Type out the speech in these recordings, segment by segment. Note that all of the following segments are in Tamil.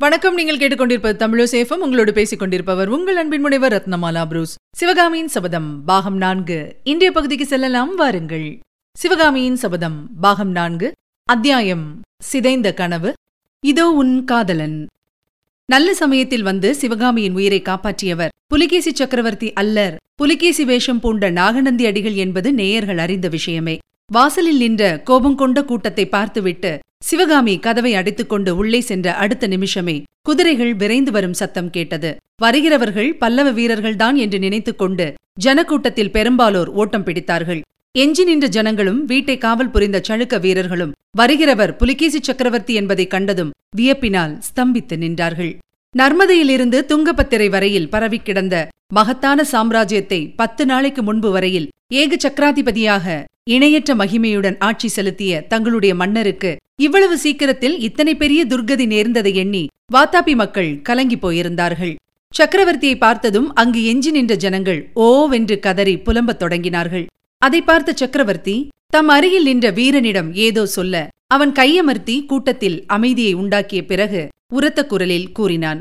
வணக்கம். நீங்கள் கேட்டுக்கொண்டிருப்பது தமிழசேஃபம் உங்களோடு பேசிக் கொண்டிருப்பவர் உங்கள் அன்பின் முனைவர் ரத்னமாலா புரூஸ். சிவகாமியின் சபதம் பாகம் நான்கு. இன்றைய பகுதிக்கு செல்லலாம். வாருங்கள். சிவகாமியின் சபதம் பாகம் நான்கு. அத்தியாயம். சிதைந்த கனவு. இதோ உன் காதலன். நல்ல சமயத்தில் வந்து சிவகாமியின் உயிரை காப்பாற்றியவர் புலிகேசி சக்கரவர்த்தி அல்லர். புலிகேசி வேஷம் பூண்ட நாகநந்தி அடிகள் என்பது நேயர்கள் அறிந்த விஷயமே. வாசலில் நின்ற கோபம் கொண்ட கூட்டத்தை பார்த்துவிட்டு சிவகாமி கதவை அடைத்துக்கொண்டு உள்ளே சென்ற அடுத்த நிமிஷமே குதிரைகள் விரைந்து வரும் சத்தம் கேட்டது. வருகிறவர்கள் பல்லவ வீரர்கள்தான் என்று நினைத்துக்கொண்டு ஜனக்கூட்டத்தில் பெரும்பாலோர் ஓட்டம் பிடித்தார்கள். எஞ்சி நின்ற ஜனங்களும் வீட்டை காவல் புரிந்த சழுக்க வீரர்களும் வருகிறவர் புலிகேசி சக்கரவர்த்தி என்பதைக் கண்டதும் வியப்பினால் ஸ்தம்பித்து நின்றார்கள். நர்மதையிலிருந்து துங்கபத்திரை வரையில் பரவிக் கிடந்த மகத்தான சாம்ராஜ்யத்தை பத்து நாளைக்கு முன்பு வரையில் ஏக சக்கராதிபதியாக இணையற்ற மகிமையுடன் ஆட்சி செலுத்திய தங்களுடைய மன்னருக்கு இவ்வளவு சீக்கிரத்தில் இத்தனை பெரிய துர்கதி நேர்ந்ததை எண்ணி வாத்தாபி மக்கள் கலங்கிப் போயிருந்தார்கள். சக்கரவர்த்தியை பார்த்ததும் அங்கு எஞ்சி நின்ற ஜனங்கள் ஓவென்று கதறி புலம்பத் தொடங்கினார்கள். அதை பார்த்த சக்கரவர்த்தி தம் அருகில் நின்ற வீரனிடம் ஏதோ சொல்ல அவன் கையமர்த்தி கூட்டத்தில் அமைதியை உண்டாக்கிய பிறகு உரத்த குரலில் கூறினான்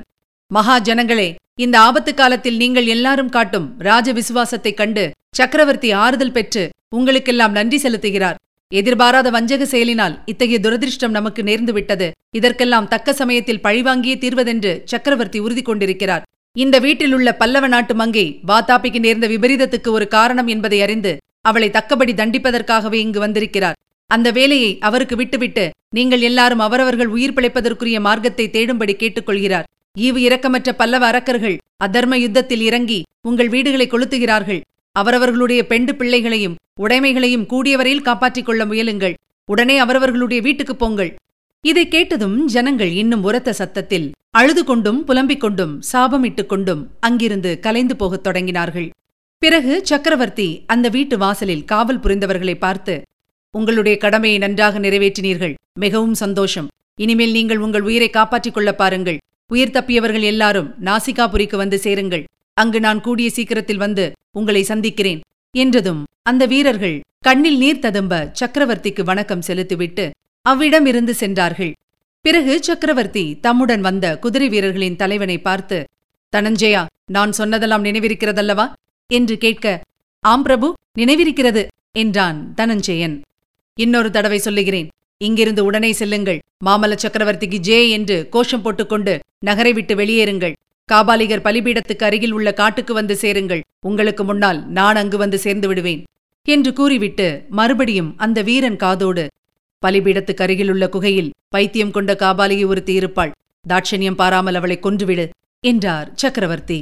மகா ஜனங்களே இந்த ஆபத்து காலத்தில் நீங்கள் எல்லாரும் காட்டும் ராஜ விசுவாசத்தைக் கண்டு சக்கரவர்த்தி ஆறுதல் பெற்று உங்களுக்கெல்லாம் நன்றி செலுத்துகிறார். எதிர்பாராத வஞ்சக செயலினால் இத்தகைய துரதிருஷ்டம் நமக்கு நேர்ந்து விட்டது. இதற்கெல்லாம் தக்க சமயத்தில் பழிவாங்கியே தீர்வதென்று சக்கரவர்த்தி உறுதி கொண்டிருக்கிறார். இந்த வீட்டிலுள்ள பல்லவ நாட்டு மங்கை வாத்தாப்பிக்கு நேர்ந்த விபரீதத்துக்கு ஒரு காரணம் என்பதை அறிந்து அவளை தக்கபடி தண்டிப்பதற்காகவே இங்கு வந்திருக்கிறார். அந்த வேலையை அவருக்கு விட்டுவிட்டு நீங்கள் எல்லாரும் அவரவர்கள் உயிர் பிழைப்பதற்குரிய மார்க்கத்தை தேடும்படி கேட்டுக்கொள்கிறார். ஈவு இரக்கமற்ற பல்லவ அரக்கர்கள் அதர்ம யுத்தத்தில் இறங்கி உங்கள் வீடுகளை கொளுத்துகிறார்கள். அவரவர்களுடைய பெண்டு பிள்ளைகளையும் உடைமைகளையும் கூடியவரையில் காப்பாற்றிக் கொள்ள முயலுங்கள். உடனே அவரவர்களுடைய வீட்டுக்குப் போங்கள். இதை கேட்டதும் ஜனங்கள் இன்னும் உரத்த சத்தத்தில் அழுது கொண்டும் புலம்பிக் கொண்டும் சாபமிட்டுக் கொண்டும் அங்கிருந்து கலைந்து போகத் தொடங்கினார்கள். பிறகு சக்கரவர்த்தி அந்த வீட்டு வாசலில் காவல் புரிந்தவர்களை பார்த்து உங்களுடைய கடமையை நன்றாக நிறைவேற்றினீர்கள். மிகவும் சந்தோஷம். இனிமேல் நீங்கள் உங்கள் உயிரை காப்பாற்றிக் கொள்ள பாருங்கள். உயிர் தப்பியவர்கள் எல்லாரும் நாசிகாபுரிக்கு வந்து சேருங்கள். அங்கு நான் கூடிய சீக்கிரத்தில் வந்து உங்களை சந்திக்கிறேன் என்றதும் அந்த வீரர்கள் கண்ணில் நீர் ததும்ப சக்கரவர்த்திக்கு வணக்கம் செலுத்திவிட்டு அவ்விடமிருந்து சென்றார்கள். பிறகு சக்கரவர்த்தி தம்முடன் வந்த குதிரை வீரர்களின் தலைவனை பார்த்து தனஞ்சயா நான் சொன்னதெல்லாம் நினைவிருக்கிறதல்லவா? என்று கேட்க ஆம் பிரபு நினைவிருக்கிறது என்றான் தனஞ்சயன். இன்னொரு தடவை சொல்லுகிறேன். இங்கிருந்து உடனே செல்லுங்கள். மாமல்ல சக்கரவர்த்திக்கு ஜே என்று கோஷம் போட்டுக்கொண்டு நகரை விட்டு வெளியேறுங்கள். காபாலிகர் பலிபீடத்துக்கு அருகில் உள்ள காட்டுக்கு வந்து சேருங்கள். உங்களுக்கு முன்னால் நான் அங்கு வந்து சேர்ந்து விடுவேன். என்று கூறிவிட்டு மறுபடியும் அந்த வீரன் காதோடு பலிபீடத்துக்கு அருகிலுள்ள குகையில் பைத்தியம் கொண்ட காபாலிகை ஒருத்தி இருப்பாள். தாட்சண்யம் பாராமல் அவளை கொன்றுவிடு என்றார் சக்கரவர்த்தி.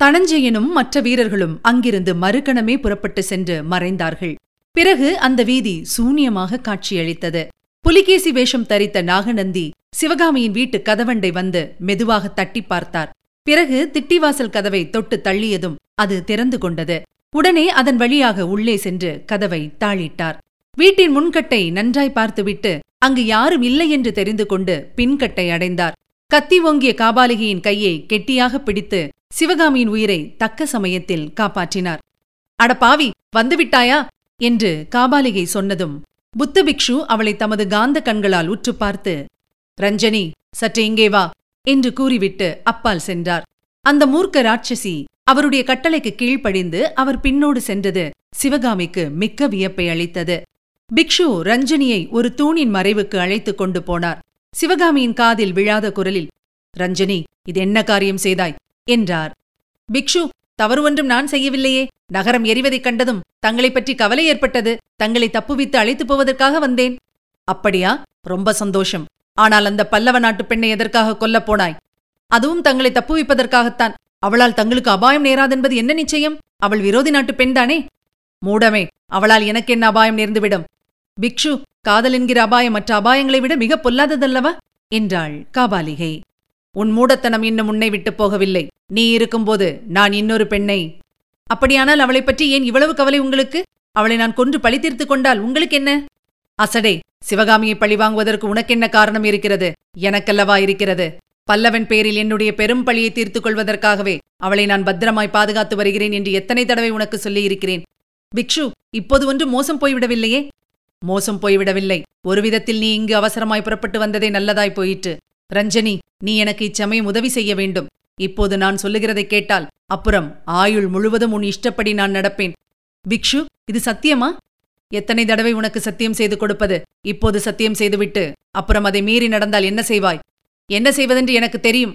தனஞ்சயனும் மற்ற வீரர்களும் அங்கிருந்து மறுகணமே புறப்பட்டு சென்று மறைந்தார்கள். பிறகு அந்த வீதி சூனியமாக காட்சியளித்தது. புலிகேசி வேஷம் தரித்த நாகநந்தி சிவகாமியின் வீட்டு கதவண்டை வந்து மெதுவாக தட்டி பார்த்தார். பிறகு திட்டிவாசல் கதவை தொட்டு தள்ளியதும் அது திறந்து கொண்டது. உடனே அதன் வழியாக உள்ளே சென்று கதவை தாளிட்டார். வீட்டின் முன்கட்டை நன்றாய் பார்த்துவிட்டு அங்கு யாரும் இல்லை என்று தெரிந்து கொண்டு பின்கட்டை அடைந்தார். கத்தி ஓங்கிய காபாலிகையின் கையை கெட்டியாக பிடித்து சிவகாமியின் உயிரை தக்க சமயத்தில் காப்பாற்றினார். அட பாவி வந்துவிட்டாயா என்று காபாலிகை சொன்னதும் புத்த பிக்ஷு அவளை தமது காந்த கண்களால் உற்று பார்த்து ரஞ்சனி சற்று இங்கே வா என்று கூறிவிட்டு அப்பால் சென்றார். அந்த மூர்க்க ராட்சசி அவருடைய கட்டளைக்கு கீழ்ப்படிந்து அவர் பின்னோடு சென்றது சிவகாமிக்கு மிக்க வியப்பை அளித்தது. பிக்ஷு ரஞ்சனியை ஒரு தூணின் மறைவுக்கு அழைத்துக் கொண்டு போனார். சிவகாமியின் காதில் விழாத குரலில் ரஞ்சனி இது என்ன காரியம் செய்தாய்? என்றார். பிக்ஷு தவறு ஒன்றும் நான் செய்யவில்லையே. நகரம் எரிவதைக் கண்டதும் தங்களைப் பற்றி கவலை ஏற்பட்டது. தங்களை தப்புவித்து அழைத்துப் போவதற்காக வந்தேன். அப்படியா? ரொம்ப சந்தோஷம். ஆனால் அந்த பல்லவ நாட்டுப் பெண்ணை எதற்காக கொல்லப் போனாய்? அதுவும் தங்களை தப்புவிப்பதற்காகத்தான். அவளால் தங்களுக்கு அபாயம் நேராதென்பது என்ன நிச்சயம்? அவள் விரோதி நாட்டுப் பெண்தானே மூடமே அவளால் எனக்கு என்ன அபாயம் நேர்ந்துவிடும்? பிக்ஷு காதல் என்கிற அபாயம் மற்ற அபாயங்களை விட மிக பொல்லாததல்லவா? என்றாள் காபாலிகை. உன் மூடத்தனம் இன்னும் உன்னை விட்டுப் போகவில்லை. நீ இருக்கும்போது நான் இன்னொரு பெண்ணை. அப்படியானால் அவளைப் பற்றி ஏன் இவ்வளவு கவலை உங்களுக்கு? அவளை நான் கொன்று பழி தீர்த்து கொண்டால் உங்களுக்கு என்ன? அசடே சிவகாமியை பழி வாங்குவதற்கு உனக்கென்ன காரணம் இருக்கிறது? எனக்கல்லவா இருக்கிறது? பல்லவன் பேரில் என்னுடைய பெரும் பழியை தீர்த்துக் கொள்வதற்காகவே அவளை நான் பத்திரமாய் பாதுகாத்து வருகிறேன் என்று எத்தனை தடவை உனக்கு சொல்லியிருக்கிறேன். பிக்ஷு இப்போது ஒன்று மோசம் போய்விடவில்லையே? மோசம் போய்விடவில்லை. ஒரு விதத்தில் நீ இங்கு அவசரமாய் புறப்பட்டு வந்ததே நல்லதாய் போயிற்று. ரஞ்சனி நீ எனக்கு இச்சமயம் உதவி செய்ய வேண்டும். இப்போது நான் சொல்லுகிறதைக் கேட்டால் அப்புறம் ஆயுள் முழுவதும் உன் இஷ்டப்படி நான் நடப்பேன். பிக்ஷு இது சத்தியமா? எத்தனை தடவை உனக்கு சத்தியம் செய்து கொடுப்பது? இப்போது சத்தியம் செய்துவிட்டு அப்புறம் அதை மீறி நடந்தால் என்ன செய்வாய்? என்ன செய்வதென்று எனக்கு தெரியும்.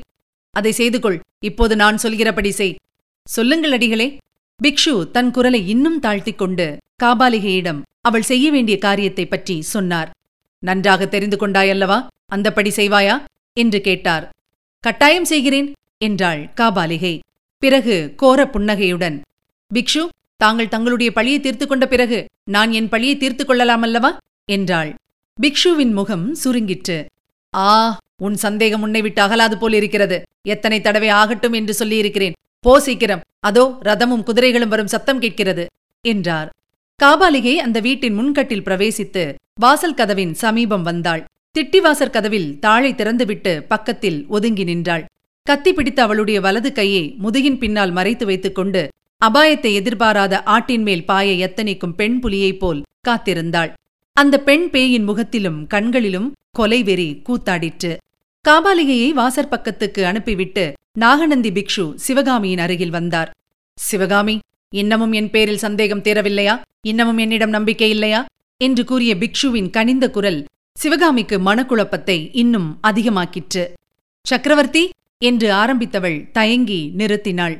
அதை செய்து கொள் இப்போது நான் சொல்கிறபடி செய். சொல்லுங்கள் அடிகளே. பிக்ஷு தன் குரலை இன்னும் தாழ்த்திக் கொண்டு காபாலிகையிடம் அவள் செய்ய வேண்டிய காரியத்தைப் பற்றி சொன்னார். நன்றாக தெரிந்து கொண்டாயல்லவா? அந்தப்படி செய்வாயா? என்று கேட்டார். கட்டாயம் செய்கிறேன் என்றாள் காபாலிகை. பிறகு கோர புன்னகையுடன் பிக்ஷு தாங்கள் தங்களுடைய பழியை தீர்த்து கொண்ட பிறகு நான் என் பழியை தீர்த்து கொள்ளலாமல்லவா என்றாள். பிக்ஷுவின் முகம் சுருங்கிற்று. ஆ உன் சந்தேகம் உன்னை விட்டு அகலாது போல் இருக்கிறது. எத்தனை தடவை ஆகட்டும் என்று சொல்லியிருக்கிறேன். போ சீக்கிரம். அதோ ரதமும் குதிரைகளும் வரும் சத்தம் கேட்கிறது என்றார். காபாலிகை அந்த வீட்டின் முன்கட்டில் பிரவேசித்து வாசல் கதவின் சமீபம் வந்தாள். திட்டிவாசற் கதவில் தாழை திறந்துவிட்டு பக்கத்தில் ஒதுங்கி நின்றாள். கத்தி பிடித்த அவளுடைய வலது கையை முதுகின் பின்னால் மறைத்து வைத்துக் கொண்டு அபாயத்தை எதிர்பாராத ஆட்டின் மேல் பாய எத்தனைக்கும் பெண் புலியைப் போல் காத்திருந்தாள். அந்த பெண் பேயின் முகத்திலும் கண்களிலும் கொலைவெறி கூத்தாடிற்று. காபாலிகையை வாசற்பக்கத்துக்கு அனுப்பிவிட்டு நாகநந்தி பிக்ஷு சிவகாமியின் அருகில் வந்தார். சிவகாமி இன்னமும் என் பேரில் சந்தேகம் தேரவில்லையா? இன்னமும் என்னிடம் நம்பிக்கை இல்லையா? என்று கூறிய பிக்ஷுவின் கனிந்த குரல் சிவகாமிக்கு மனக்குழப்பத்தை இன்னும் அதிகமாக்கிற்று. சக்கரவர்த்தி என்று ஆரம்பித்தவள் தயங்கி நிறுத்தினாள்.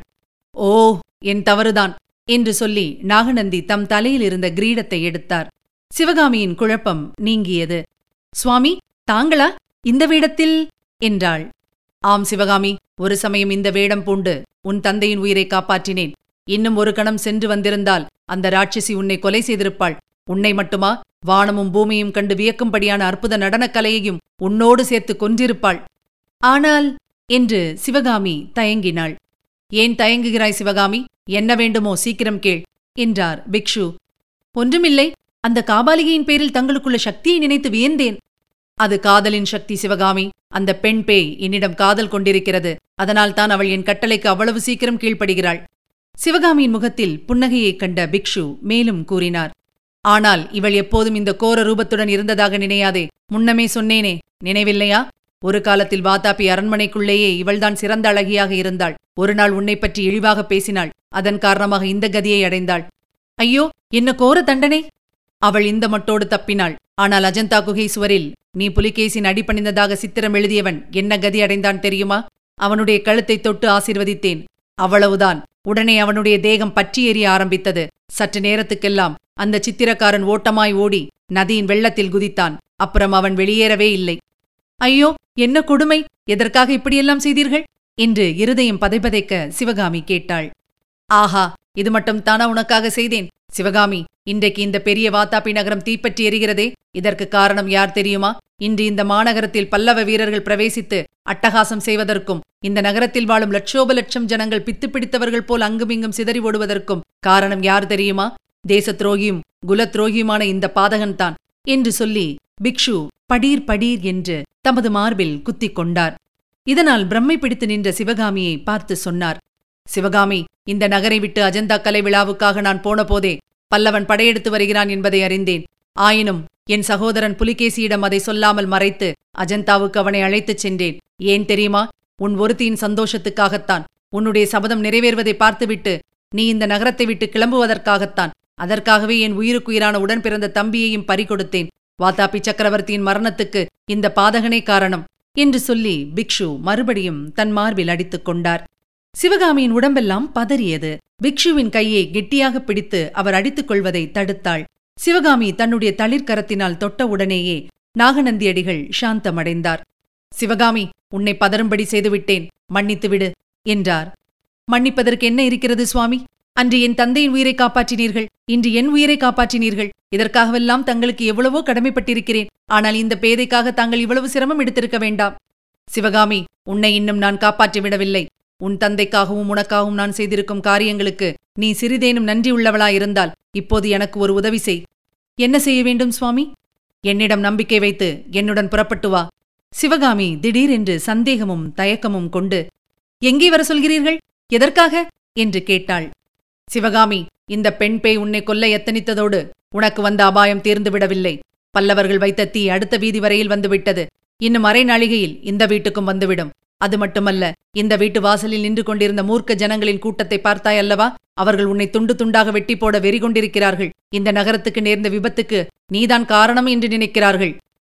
ஓ என் தவறுதான் என்று சொல்லி நாகநந்தி தம் தலையில் இருந்த கிரீடத்தை எடுத்தார். சிவகாமியின் குழப்பம் நீங்கியது. சுவாமி தாங்களா இந்த வேடத்தில்? என்றாள். ஆம் சிவகாமி ஒரு சமயம் இந்த வேடம் பூண்டு உன் தந்தையின் உயிரை காப்பாற்றினேன். இன்னும் ஒரு கணம் சென்று வந்திருந்தால் அந்த ராட்சசி உன்னை கொலை செய்திருப்பாள். உன்னை மட்டுமா? வானமும் பூமியும் கண்டு வியக்கும்படியான அற்புத நடனக் கலையையும் உன்னோடு சேர்த்து கொன்றிருப்பாள். ஆனால் என்று சிவகாமி தயங்கினாள். ஏன் தயங்குகிறாய் சிவகாமி? என்ன வேண்டுமோ? சீக்கிரம் கேள் என்றார் பிக்ஷு. ஒன்றுமில்லை. அந்த காபாலிகையின் பேரில் தங்களுக்குள்ள சக்தியை நினைத்து வியந்தேன். அது காதலின் சக்தி சிவகாமி. அந்த பெண் பேய் என்னிடம் காதல் கொண்டிருக்கிறது. அதனால்தான் அவள் என் கட்டளைக்கு அவ்வளவு சீக்கிரம் கீழ்ப்படுகிறாள். சிவகாமியின் முகத்தில் புன்னகையைக் கண்ட பிக்ஷு மேலும் கூறினார். ஆனால் இவள் எப்போதும் இந்த கோர ரூபத்துடன் இருந்ததாக நினையாதே. முன்னமே சொன்னேனே நினைவில்லையா? ஒரு காலத்தில் வாதாபி அரண்மனைக்குள்ளேயே இவள்தான் சிறந்த அழகியாக இருந்தாள். ஒரு நாள் உன்னை பற்றி இழிவாக பேசினாள். அதன் காரணமாக இந்த கதியை அடைந்தாள். ஐயோ என்ன கோர தண்டனை? அவள் இந்த மட்டோடு தப்பினாள். ஆனால் அஜந்தா குகை சுவரில் நீ புலிகேசின் அடிபணிந்ததாக சித்திரம் எழுதியவன் என்ன கதி அடைந்தான் தெரியுமா? அவனுடைய கழுத்தை தொட்டு ஆசிர்வதித்தேன். அவ்வளவுதான். உடனே அவனுடைய தேகம் பற்றி எறிய ஆரம்பித்தது. சற்று நேரத்துக்கெல்லாம் அந்த சித்திரக்காரன் ஓட்டமாய் ஓடி நதியின் வெள்ளத்தில் குதித்தான். அப்புறம் அவன் வெளியேறவே இல்லை. ஐயோ என்ன கொடுமை? எதற்காக இப்படியெல்லாம் செய்தீர்கள்? என்று இருதயம் பதைபதைக்க சிவகாமி கேட்டாள். ஆஹா இது மட்டும் தானா உனக்காக செய்தேன். சிவகாமி இன்றைக்கு இந்த பெரிய வாத்தாப்பி நகரம் தீப்பற்றி எரிகிறதே. இதற்கு காரணம் யார் தெரியுமா? இன்று இந்த மாநகரத்தில் பல்லவ வீரர்கள் பிரவேசித்து அட்டகாசம் செய்வதற்கும் இந்த நகரத்தில் வாழும் லட்சோப லட்சம் ஜனங்கள் பித்து பிடித்தவர்கள் போல் அங்குமிங்கும் சிதறி ஓடுவதற்கும் காரணம் யார் தெரியுமா? தேச துரோகியும் குலத்ரோகியுமான இந்த பாதகன்தான் என்று சொல்லி பிக்ஷு படீர் படீர் என்று தமது மார்பில் குத்திக் கொண்டார். இதனால் பிரம்மை பிடித்து நின்ற சிவகாமியை பார்த்து சொன்னார் சிவகாமி இந்த நகரை விட்டு அஜந்தா கலை விழாவுக்காக நான் போனபோதே பல்லவன் படையெடுத்து வருகிறான் என்பதை அறிந்தேன். ஆயினும் என் சகோதரன் புலிகேசியிடம் அதை சொல்லாமல் மறைத்து அஜந்தாவுக்கு அவனை அழைத்துச் சென்றேன். ஏன் தெரியுமா? உன் ஒருத்தியின் சந்தோஷத்துக்காகத்தான். உன்னுடைய சபதம் நிறைவேறுவதை பார்த்துவிட்டு நீ இந்த நகரத்தை விட்டு கிளம்புவதற்காகத்தான். அதற்காகவே என் உயிருக்குயிரான உடன் பிறந்த தம்பியையும் பறிகொடுத்தேன். வாதாபி சக்கரவர்த்தியின் மரணத்துக்கு இந்த பாதகனே காரணம் என்று சொல்லி பிக்ஷு மறுபடியும் தன் மார்பில் அடித்துக் கொண்டார். சிவகாமியின் உடம்பெல்லாம் பதறியது. பிக்ஷுவின் கையை கெட்டியாக பிடித்து அவர் அடித்துக் கொள்வதை தடுத்தாள். சிவகாமி தன்னுடைய தளிர்கரத்தினால் தொட்டவுடனேயே நாகநந்தியடிகள் சாந்தமடைந்தார். சிவகாமி உன்னை பதறும்படி செய்துவிட்டேன். மன்னித்துவிடு என்றார். மன்னிப்பதற்கு என்ன இருக்கிறது சுவாமி? அன்று என் தந்தையின் உயிரை காப்பாற்றினீர்கள். இன்று என் உயிரை காப்பாற்றினீர்கள். இதற்காகவெல்லாம் தங்களுக்கு எவ்வளவோ கடமைப்பட்டிருக்கிறேன். ஆனால் இந்த பேதைக்காக தாங்கள் இவ்வளவு சிரமம் எடுத்திருக்க வேண்டாம். சிவகாமி உன்னை இன்னும் நான் காப்பாற்றிவிடவில்லை உன் தந்தைக்காகவும் உனக்காகவும் நான் செய்திருக்கும் காரியங்களுக்கு நீ சிறிதேனும் நன்றி உள்ளவளாயிருந்தால் இப்போது எனக்கு ஒரு உதவி செய். என்ன செய்ய வேண்டும் சுவாமி? என்னிடம் நம்பிக்கை வைத்து என்னுடன் புறப்பட்டு வா. சிவகாமி திடீரென்று சந்தேகமும் தயக்கமும் கொண்டு எங்கே வர சொல்கிறீர்கள்? எதற்காக? என்று கேட்டாள். சிவகாமி இந்த பெண் பேய் உன்னை கொல்ல எத்தனித்ததோடு உனக்கு வந்த அபாயம் தீர்ந்து விடவில்லை. பல்லவர்கள் வைத்த தீ அடுத்த வீதி வரையில் வந்துவிட்டது இன்னும் அரை நாளிகையில் இந்த வீட்டுக்கும் வந்துவிடும் அது மட்டுமல்ல இந்த வீட்டு வாசலில் நின்று கொண்டிருந்த மூர்க்க ஜனங்களின் கூட்டத்தை பார்த்தாய் அல்லவா? அவர்கள் உன்னை துண்டு துண்டாக வெட்டி போட வெறி கொண்டிருக்கிறார்கள் இந்த நகரத்துக்கு நேர்ந்த விபத்துக்கு நீதான் காரணம் என்று நினைக்கிறார்கள்.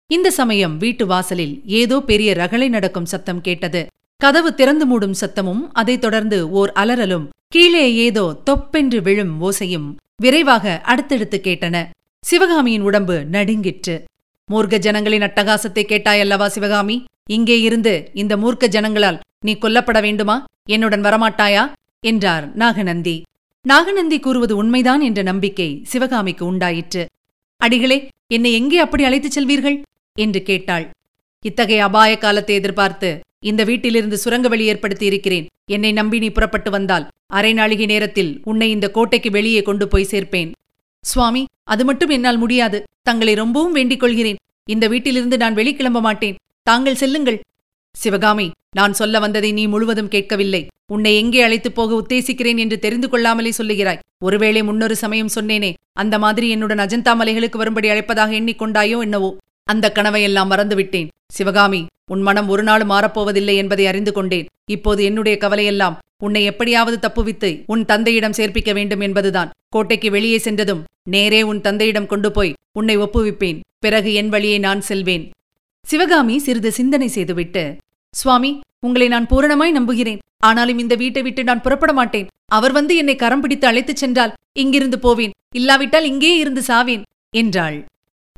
இந்த சமயம் வீட்டு வாசலில் ஏதோ பெரிய ரகளை நடக்கும் சத்தம் கேட்டது. கதவு திறந்து மூடும் சத்தமும் அதைத் தொடர்ந்து ஓர் அலறலும் கீழே ஏதோ தொப்பென்று விழும் ஓசையும் விரைவாக அடுத்தடுத்து கேட்டன. சிவகாமியின் உடம்பு நடுங்கிற்று. மூர்க்க ஜனங்களின் அட்டகாசத்தை கேட்டாயல்லவா சிவகாமி? இங்கே இருந்து இந்த மூர்க்க ஜனங்களால் நீ கொல்லப்பட வேண்டுமா? என்னுடன் வரமாட்டாயா? என்றார் நாகநந்தி. நாகநந்தி கூறுவது உண்மைதான் என்ற நம்பிக்கை சிவகாமிக்கு உண்டாயிற்று. அடிகளே என்னை எங்கே அப்படி அழைத்துச் செல்வீர்கள்? என்று கேட்டாள். இத்தகைய அபாய காலத்தை எதிர்பார்த்து இந்த வீட்டிலிருந்து சுரங்க வழி ஏற்படுத்தி இருக்கிறேன் என்னை நம்பி நீ புறப்பட்டு வந்தால் அரை நாளிகை நேரத்தில் உன்னை இந்த கோட்டைக்கு வெளியே கொண்டு போய் சேர்ப்பேன். சுவாமி அது மட்டும் என்னால் முடியாது. தங்களை ரொம்பவும் வேண்டிக் கொள்கிறேன். இந்த வீட்டிலிருந்து நான் வெளிக்கிளம்ப மாட்டேன். தாங்கள் செல்லுங்கள். சிவகாமி நான் சொல்ல வந்ததை நீ முழுவதும் கேட்கவில்லை. உன்னை எங்கே அழைத்துப் போக உத்தேசிக்கிறேன் என்று தெரிந்து கொள்ளாமலே சொல்லுகிறாய். ஒருவேளை முன்னொரு சமயம் சொன்னேனே அந்த மாதிரி என்னுடன் அஜந்தா மலைகளுக்கு வரும்படி அழைப்பதாக எண்ணிக்கொண்டாயோ என்னவோ? அந்த கனவையெல்லாம் மறந்துவிட்டேன். சிவகாமி உன் மனம் ஒரு நாள் மாறப்போவதில்லை என்பதை அறிந்து கொண்டேன். இப்போது என்னுடைய கவலையெல்லாம் உன்னை எப்படியாவது தப்புவித்து உன் தந்தையிடம் சேர்ப்பிக்க வேண்டும் என்பதுதான். கோட்டைக்கு வெளியே சென்றதும் நேரே உன் தந்தையிடம் கொண்டு போய் உன்னை ஒப்புவிப்பேன். பிறகு என் வழியை நான் செல்வேன். சிவகாமி சிறிது சிந்தனை செய்துவிட்டு சுவாமி உங்களை நான் பூரணமாய் நம்புகிறேன். ஆனாலும் இந்த வீட்டை விட்டு நான் புறப்பட மாட்டேன். அவர் வந்து என்னை கரம் பிடித்து அழைத்துச் சென்றால் இங்கிருந்து போவேன். இல்லாவிட்டால் இங்கே இருந்து சாவேன் என்றாள்.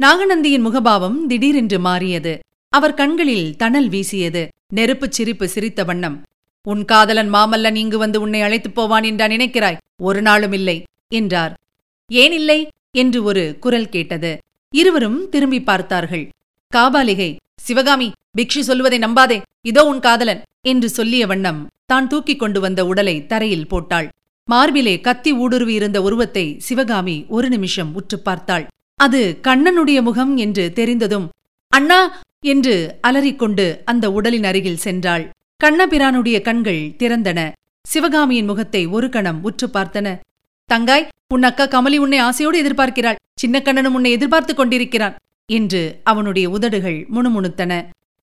நாகநந்தியின் முகபாவம் திடீரென்று மாறியது. அவர் கண்களில் தணல் வீசியது. நெருப்புச் சிரிப்பு சிரித்த வண்ணம். உன் காதலன் மாமல்லன் இங்கு வந்து உன்னை அழைத்துப் போவான் என்றா நினைக்கிறாய்? ஒரு நாளும் இல்லை என்றார். ஏன் இல்லை? என்று ஒரு குரல் கேட்டது. இருவரும் திரும்பி பார்த்தார்கள். காபாலிகை சிவகாமி பிக்ஷு சொல்லுவதை நம்பாதே இதோ உன் காதலன் என்று சொல்லிய வண்ணம் தான் தூக்கிக் கொண்டு வந்த உடலை தரையில் போட்டாள். மார்பிலே கத்தி ஊடுருவியிருந்த உருவத்தை சிவகாமி ஒரு நிமிஷம் உற்று பார்த்தாள். அது கண்ணனுடைய முகம் என்று தெரிந்ததும் அண்ணா! என்று அலறிக்கொண்டு அந்த உடலின் அருகில் சென்றாள். கண்ணபிரானுடைய கண்கள் திறந்தன. சிவகாமியின் முகத்தை ஒரு கணம் உற்று பார்த்தன. தங்காய் உன் அக்கா கமலி உன்னை ஆசையோடு எதிர்பார்க்கிறாள். சின்ன கண்ணனும் உன்னை எதிர்பார்த்துக் கொண்டிருக்கிறான். என்று அவனுடைய உதடுகள் முணுமுணுத்தன.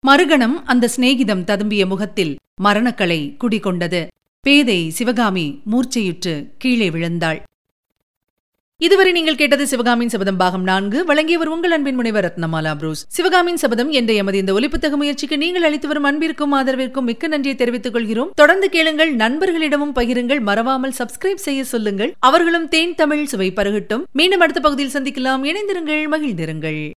மறுகணம் அந்த சிநேகிதம் ததும்பிய முகத்தில் மரணக்கலை குடிகொண்டது. பேதை சிவகாமி மூர்ச்சையுற்று கீழே விழுந்தாள். இதுவரை நீங்கள் கேட்டது சிவகாமின் சபதம் பாகம் நான்கு. வழங்கியவர் உங்கள் அன்பின் முனைவர் ரத்னமாலா புரூஸ். சிவகாமின் சபதம் என்ற எமது இந்த ஒலிப்புத்தக முயற்சிக்கு நீங்கள் அளித்து வரும் அன்பிற்கும் ஆதரவிற்கும் மிக்க நன்றியை தெரிவித்துக் கொள்கிறோம். தொடர்ந்து கேளுங்கள் நண்பர்களிடமும் பகிருங்கள். மறவாமல் சப்ஸ்கிரைப் செய்ய சொல்லுங்கள். அவர்களும் தேன் தமிழ் சுவை பருகட்டும். மீண்டும் அடுத்த பகுதியில் சந்திக்கலாம். இணைந்திருங்கள் மகிழ்ந்திருங்கள்.